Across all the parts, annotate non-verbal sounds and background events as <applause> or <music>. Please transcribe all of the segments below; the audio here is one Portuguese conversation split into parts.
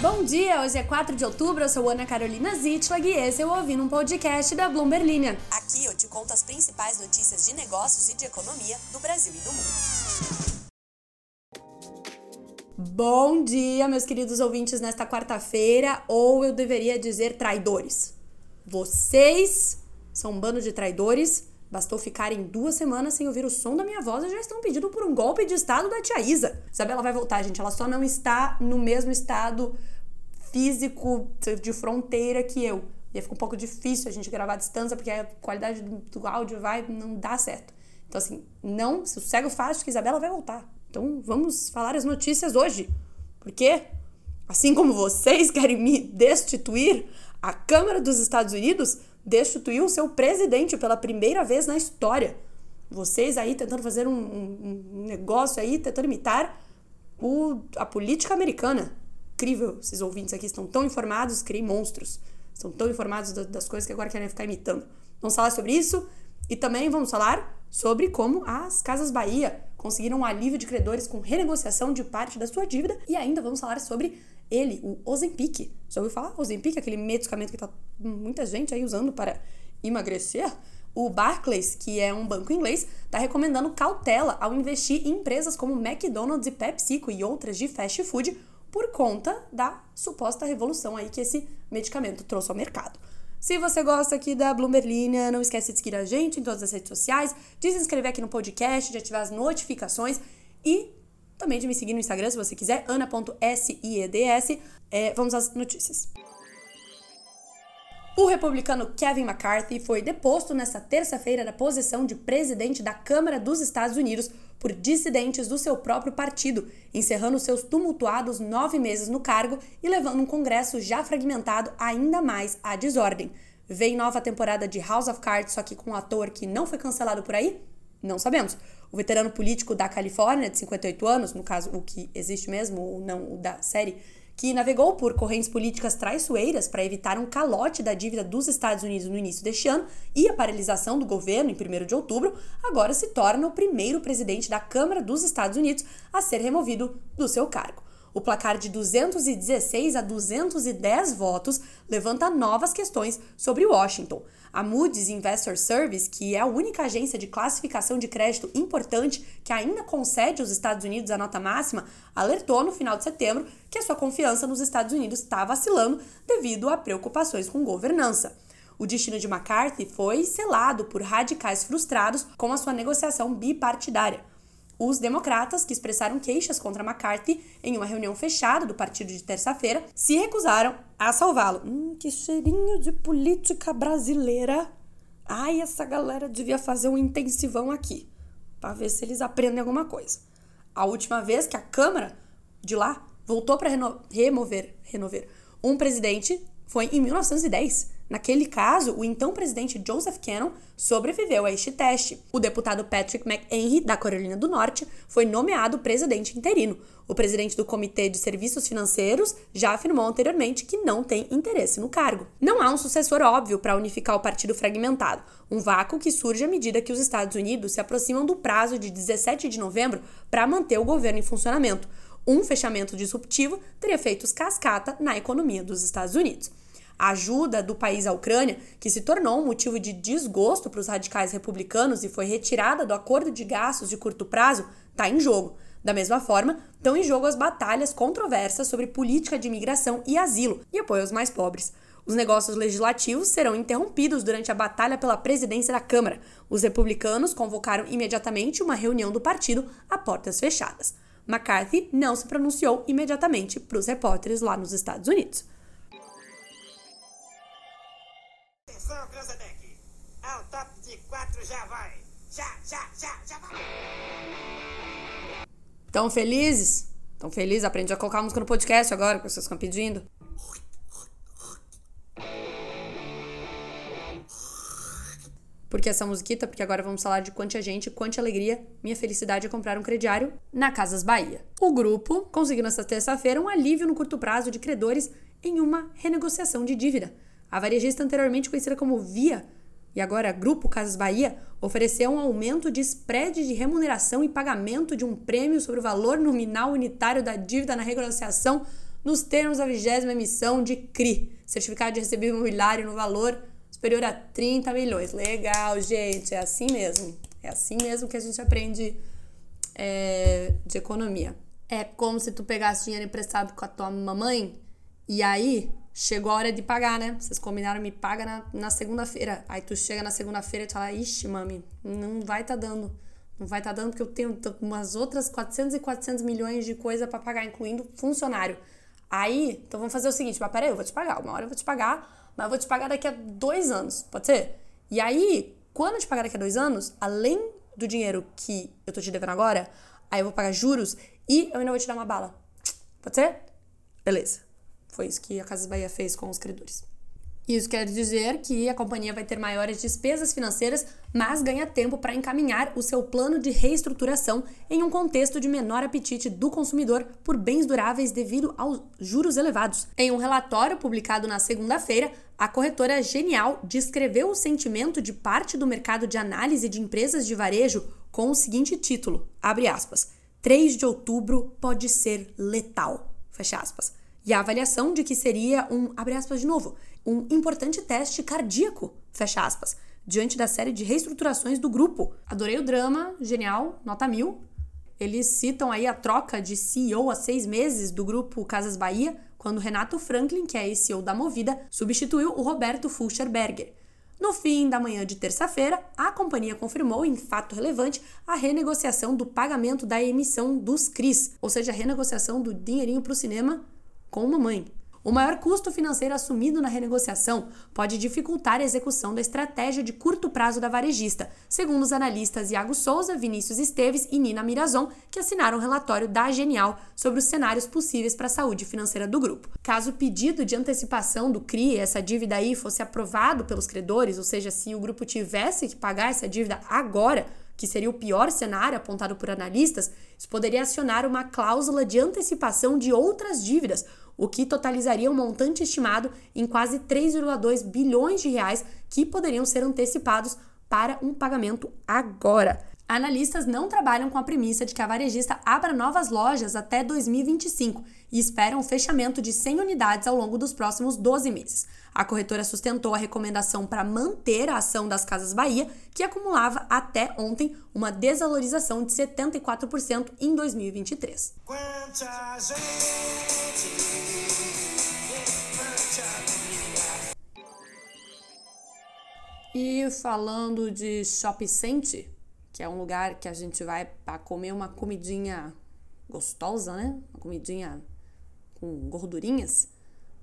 Bom dia, hoje é 4 de outubro, eu sou Ana Carolina Zitlag e esse eu ouvi num podcast da Bloomberg Linha. Aqui eu te conto as principais notícias de negócios e de economia do Brasil e do mundo. Bom dia, meus queridos ouvintes, nesta quarta-feira, ou eu deveria dizer traidores. Vocês são um bando de traidores. Bastou ficarem duas semanas sem ouvir o som da minha voz e já estão pedindo por um golpe de estado da tia Isa. Isabela vai voltar, gente. Ela só não está no mesmo estado físico de fronteira que eu. E fica um pouco difícil a gente gravar à distância porque a qualidade do áudio vai não dá certo. Então, assim, não sossego fácil que Isabela vai voltar. Então, vamos falar as notícias hoje. Porque, assim como vocês querem me destituir, a Câmara dos Estados Unidos destituiu seu presidente pela primeira vez na história. Vocês aí tentando fazer um, um, negócio aí, tentando imitar o, a política americana. Incrível, esses ouvintes aqui estão tão informados, criei monstros. Estão tão informados das coisas que agora querem ficar imitando. Vamos falar sobre isso e também vamos falar sobre como as Casas Bahia conseguiram um alívio de credores com renegociação de parte da sua dívida e ainda vamos falar sobre ele, o Ozempic. Já ouviu falar? Ozempic, aquele medicamento que tá muita gente aí usando para emagrecer. O Barclays, que é um banco inglês, está recomendando cautela ao investir em empresas como McDonald's e PepsiCo e outras de fast food por conta da suposta revolução aí que esse medicamento trouxe ao mercado. Se você gosta aqui da Bloomberlinia, não esquece de seguir a gente em todas as redes sociais, de se inscrever aqui no podcast, de ativar as notificações e também de me seguir no Instagram se você quiser, ana.sieds. É, vamos às notícias. O republicano Kevin McCarthy foi deposto nesta terça-feira da posição de presidente da Câmara dos Estados Unidos por dissidentes do seu próprio partido, encerrando seus tumultuados nove meses no cargo e levando um Congresso já fragmentado ainda mais à desordem. Vem nova temporada de House of Cards, só que com um ator que não foi cancelado por aí? Não sabemos. O veterano político da Califórnia, de 58 anos, no caso o que existe mesmo, ou não o da série, que navegou por correntes políticas traiçoeiras para evitar um calote da dívida dos Estados Unidos no início deste ano e a paralisação do governo em 1 de outubro, agora se torna o primeiro presidente da Câmara dos Estados Unidos a ser removido do seu cargo. O placar de 216 a 210 votos levanta novas questões sobre Washington. A Moody's Investor Service, que é a única agência de classificação de crédito importante que ainda concede aos Estados Unidos a nota máxima, alertou no final de setembro que a sua confiança nos Estados Unidos está vacilando devido a preocupações com governança. O destino de McCarthy foi selado por radicais frustrados com a sua negociação bipartidária. Os democratas, que expressaram queixas contra McCarthy em uma reunião fechada do partido de terça-feira, se recusaram a salvá-lo. Hum, que cheirinho de política brasileira. Ai, essa galera devia fazer um intensivão aqui, para ver se eles aprendem alguma coisa. A última vez que a Câmara de lá voltou para remover, um presidente foi em 1910. Naquele caso, o então presidente Joseph Cannon sobreviveu a este teste. O deputado Patrick McHenry, da Carolina do Norte, foi nomeado presidente interino. O presidente do Comitê de Serviços Financeiros já afirmou anteriormente que não tem interesse no cargo. Não há um sucessor óbvio para unificar o partido fragmentado, um vácuo que surge à medida que os Estados Unidos se aproximam do prazo de 17 de novembro para manter o governo em funcionamento. Um fechamento disruptivo teria feito cascata na economia dos Estados Unidos. A ajuda do país à Ucrânia, que se tornou um motivo de desgosto para os radicais republicanos e foi retirada do acordo de gastos de curto prazo, está em jogo. Da mesma forma, estão em jogo as batalhas controversas sobre política de imigração e asilo e apoio aos mais pobres. Os negócios legislativos serão interrompidos durante a batalha pela presidência da Câmara. Os republicanos convocaram imediatamente uma reunião do partido a portas fechadas. McCarthy não se pronunciou imediatamente para os repórteres lá nos Estados Unidos. Atenção! Ao top de já vai! Já, já, já, já vai! Tão felizes? Tão felizes? Aprendi a colocar a música no podcast agora, que vocês estão pedindo. Por que essa musiquita? Porque agora vamos falar de quanta gente, quanta alegria, minha felicidade é comprar um crediário na Casas Bahia. O grupo conseguiu nesta terça-feira um alívio no curto prazo de credores em uma renegociação de dívida. A varejista anteriormente conhecida como Via e agora Grupo Casas Bahia ofereceu um aumento de spread de remuneração e pagamento de um prêmio sobre o valor nominal unitário da dívida na renegociação nos termos da vigésima emissão de CRI, Certificado de Recebível Imobiliário no valor superior a 30 milhões. Legal, gente, é assim mesmo. É assim mesmo que a gente aprende é, de economia. É como se tu pegasse dinheiro emprestado com a tua mamãe e aí chegou a hora de pagar, né? Vocês combinaram, me paga na, na segunda-feira. Aí tu chega na segunda-feira e fala, ixi, mami, não vai tá dando. Não vai tá dando porque eu tenho umas outras 400 e 400 milhões de coisa para pagar, incluindo funcionário. Aí, então vamos fazer o seguinte, mas peraí, eu vou te pagar. Uma hora eu vou te pagar, mas eu vou te pagar daqui a dois anos, pode ser? E aí, quando eu te pagar daqui a dois anos, além do dinheiro que eu tô te devendo agora, aí eu vou pagar juros e eu ainda vou te dar uma bala. Pode ser? Beleza. Foi isso que a Casas Bahia fez com os credores. Isso quer dizer que a companhia vai ter maiores despesas financeiras, mas ganha tempo para encaminhar o seu plano de reestruturação em um contexto de menor apetite do consumidor por bens duráveis devido aos juros elevados. Em um relatório publicado na segunda-feira, a corretora Genial descreveu o sentimento de parte do mercado de análise de empresas de varejo com o seguinte título: abre aspas. 3 de outubro pode ser letal. Fecha aspas. E a avaliação de que seria um, abre aspas de novo, um importante teste cardíaco, fecha aspas, diante da série de reestruturações do grupo. Adorei o drama, genial, nota mil. Eles citam aí a troca de CEO há seis meses do grupo Casas Bahia, quando Renato Franklin, que é CEO da Movida, substituiu o Roberto Fulcherberger. No fim da manhã de terça-feira, a companhia confirmou, em fato relevante, a renegociação do pagamento da emissão dos CRIs, ou seja, a renegociação do dinheirinho para o cinema com mamãe. O maior custo financeiro assumido na renegociação pode dificultar a execução da estratégia de curto prazo da varejista, segundo os analistas Iago Souza, Vinícius Esteves e Nina Mirazon, que assinaram o relatório da Genial sobre os cenários possíveis para a saúde financeira do grupo. Caso o pedido de antecipação do CRI, essa dívida aí, fosse aprovado pelos credores, ou seja, se o grupo tivesse que pagar essa dívida agora, que seria o pior cenário apontado por analistas, isso poderia acionar uma cláusula de antecipação de outras dívidas, o que totalizaria um montante estimado em quase 3,2 bilhões de reais que poderiam ser antecipados para um pagamento agora. Analistas não trabalham com a premissa de que a varejista abra novas lojas até 2025 e esperam o fechamento de 100 unidades ao longo dos próximos 12 meses. A corretora sustentou a recomendação para manter a ação das Casas Bahia, que acumulava até ontem uma desvalorização de 74% em 2023. E falando de shopping center, que é um lugar que a gente vai para comer uma comidinha gostosa, né? Uma comidinha com gordurinhas.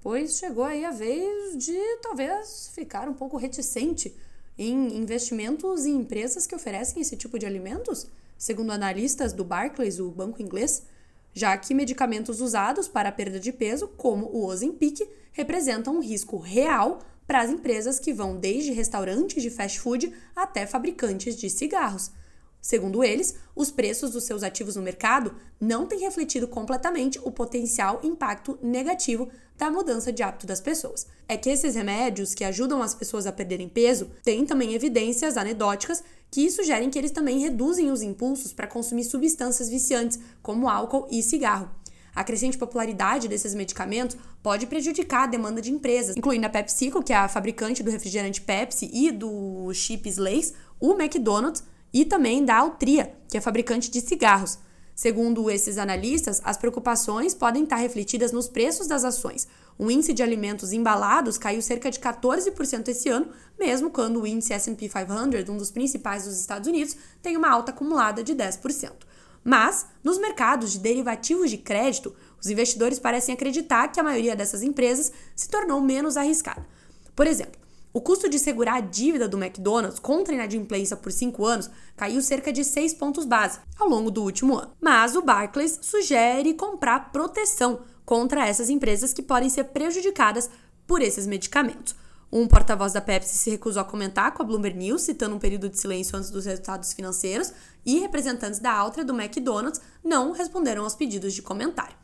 Pois chegou aí a vez de talvez ficar um pouco reticente em investimentos em empresas que oferecem esse tipo de alimentos, segundo analistas do Barclays, o banco inglês, já que medicamentos usados para perda de peso, como o Ozempic, representam um risco real para as empresas que vão desde restaurantes de fast food até fabricantes de cigarros. Segundo eles, os preços dos seus ativos no mercado não têm refletido completamente o potencial impacto negativo da mudança de hábito das pessoas. É que esses remédios que ajudam as pessoas a perderem peso têm também evidências anedóticas que sugerem que eles também reduzem os impulsos para consumir substâncias viciantes, como álcool e cigarro. A crescente popularidade desses medicamentos pode prejudicar a demanda de empresas, incluindo a PepsiCo, que é a fabricante do refrigerante Pepsi e do chips Lay's, o McDonald's e também da Altria, que é fabricante de cigarros. Segundo esses analistas, as preocupações podem estar refletidas nos preços das ações. O índice de alimentos embalados caiu cerca de 14% esse ano, mesmo quando o índice S&P 500, um dos principais dos Estados Unidos, tem uma alta acumulada de 10%. Mas, nos mercados de derivativos de crédito, os investidores parecem acreditar que a maioria dessas empresas se tornou menos arriscada. Por exemplo, o custo de segurar a dívida do McDonald's contra a inadimplência por 5 anos caiu cerca de 6 pontos base ao longo do último ano. Mas o Barclays sugere comprar proteção contra essas empresas que podem ser prejudicadas por esses medicamentos. Um porta-voz da Pepsi se recusou a comentar com a Bloomberg News, citando um período de silêncio antes dos resultados financeiros, e representantes da Altria do McDonald's não responderam aos pedidos de comentário.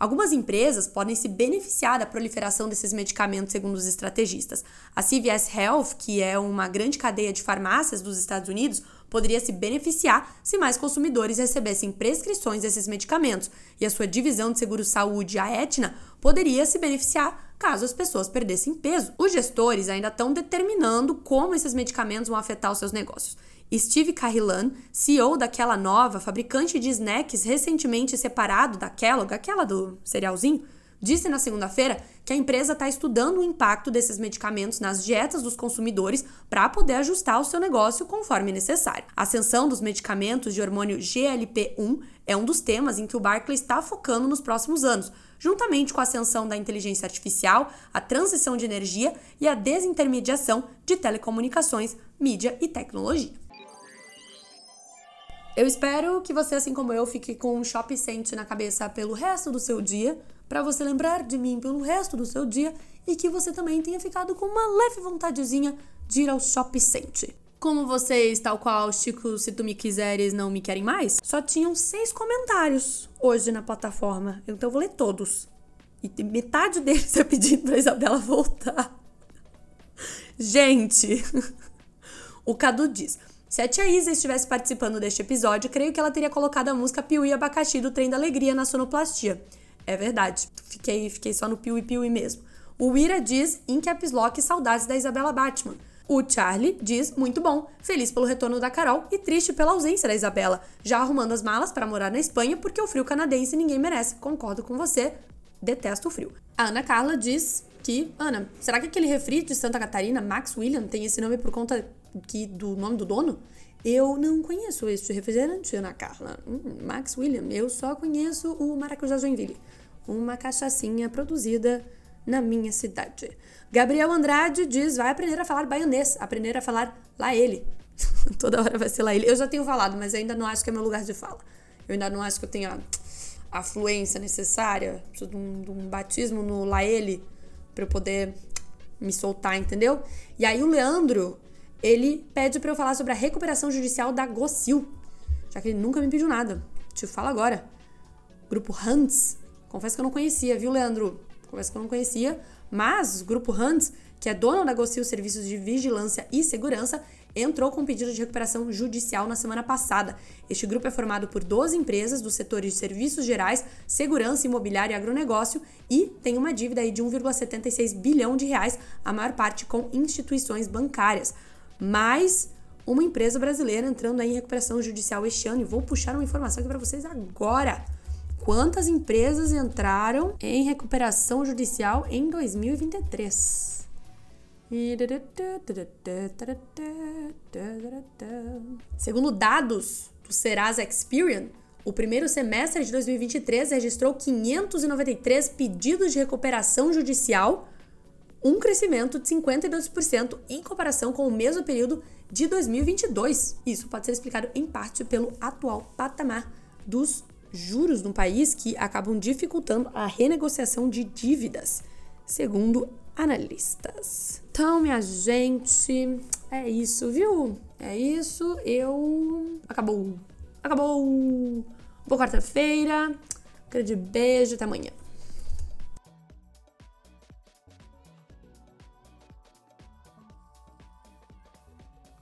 Algumas empresas podem se beneficiar da proliferação desses medicamentos, segundo os estrategistas. A CVS Health, que é uma grande cadeia de farmácias dos Estados Unidos, poderia se beneficiar se mais consumidores recebessem prescrições desses medicamentos, e a sua divisão de seguro-saúde, a Aetna, poderia se beneficiar caso as pessoas perdessem peso. Os gestores ainda estão determinando como esses medicamentos vão afetar os seus negócios. Steve Carrillan, CEO daquela nova fabricante de snacks recentemente separado da Kellogg, aquela do cerealzinho, disse na segunda-feira que a empresa está estudando o impacto desses medicamentos nas dietas dos consumidores para poder ajustar o seu negócio conforme necessário. A ascensão dos medicamentos de hormônio GLP-1 é um dos temas em que o Barclays está focando nos próximos anos, juntamente com a ascensão da inteligência artificial, a transição de energia e a desintermediação de telecomunicações, mídia e tecnologia. Eu espero que você, assim como eu, fique com um shopping center na cabeça pelo resto do seu dia, para você lembrar de mim pelo resto do seu dia e que você também tenha ficado com uma leve vontadezinha de ir ao shopping center. Como vocês, tal qual Chico, se tu me quiseres, não me querem mais, só tinham seis comentários hoje na plataforma. Então eu vou ler todos. E metade deles é pedindo pra Isabela voltar. <laughs> Gente, <laughs> o Cadu diz: se a tia Isa estivesse participando deste episódio, creio que ela teria colocado a música Piuí Abacaxi do Trem da Alegria na sonoplastia. É verdade, fiquei, fiquei só no Piuí Piuí mesmo. O Ira diz em caps lock saudades da Isabela Batman. O Charlie diz muito bom, feliz pelo retorno da Carol e triste pela ausência da Isabela, já arrumando as malas para morar na Espanha porque o frio canadense ninguém merece. Concordo com você, detesto o frio. A Ana Carla diz que, Ana, será que aquele refri de Santa Catarina, Max William, tem esse nome por conta que, do nome do dono? Eu não conheço esse refrigerante, Ana Carla. Hum, Max William. Eu só conheço o Maracujá Joinville. Uma cachaçinha produzida na minha cidade. Gabriel Andrade diz: vai aprender a falar baianês, aprender a falar lá ele. <laughs> Toda hora vai ser lá ele. Eu já tenho falado, mas ainda não acho que é meu lugar de fala. Eu ainda não acho que eu tenha a fluência necessária. Preciso de um, de um batismo no lá ele para eu poder me soltar, entendeu? E aí o Leandro ele pede para eu falar sobre a recuperação judicial da Gocil, já que ele nunca me pediu nada. Te falo agora. Grupo Hans. Confesso que eu não conhecia, viu, Leandro? Confesso que eu não conhecia. Mas o Grupo Hans, que é dono da Gocil Serviços de Vigilância e Segurança, entrou com um pedido de recuperação judicial na semana passada. Este grupo é formado por 12 empresas dos setores de serviços gerais, segurança, imobiliário e agronegócio e tem uma dívida de 1,76 bilhão de reais, a maior parte com instituições bancárias mais uma empresa brasileira entrando em recuperação judicial este ano. E vou puxar uma informação aqui para vocês agora. Quantas empresas entraram em recuperação judicial em 2023? Segundo dados do Serasa Experian, o primeiro semestre de 2023 registrou 593 pedidos de recuperação judicial um crescimento de 52% em comparação com o mesmo período de 2022. Isso pode ser explicado em parte pelo atual patamar dos juros no país que acabam dificultando a renegociação de dívidas, segundo analistas. Então, minha gente, é isso, viu? É isso. Eu. Acabou. Acabou. Boa quarta-feira. Grande beijo. Até amanhã.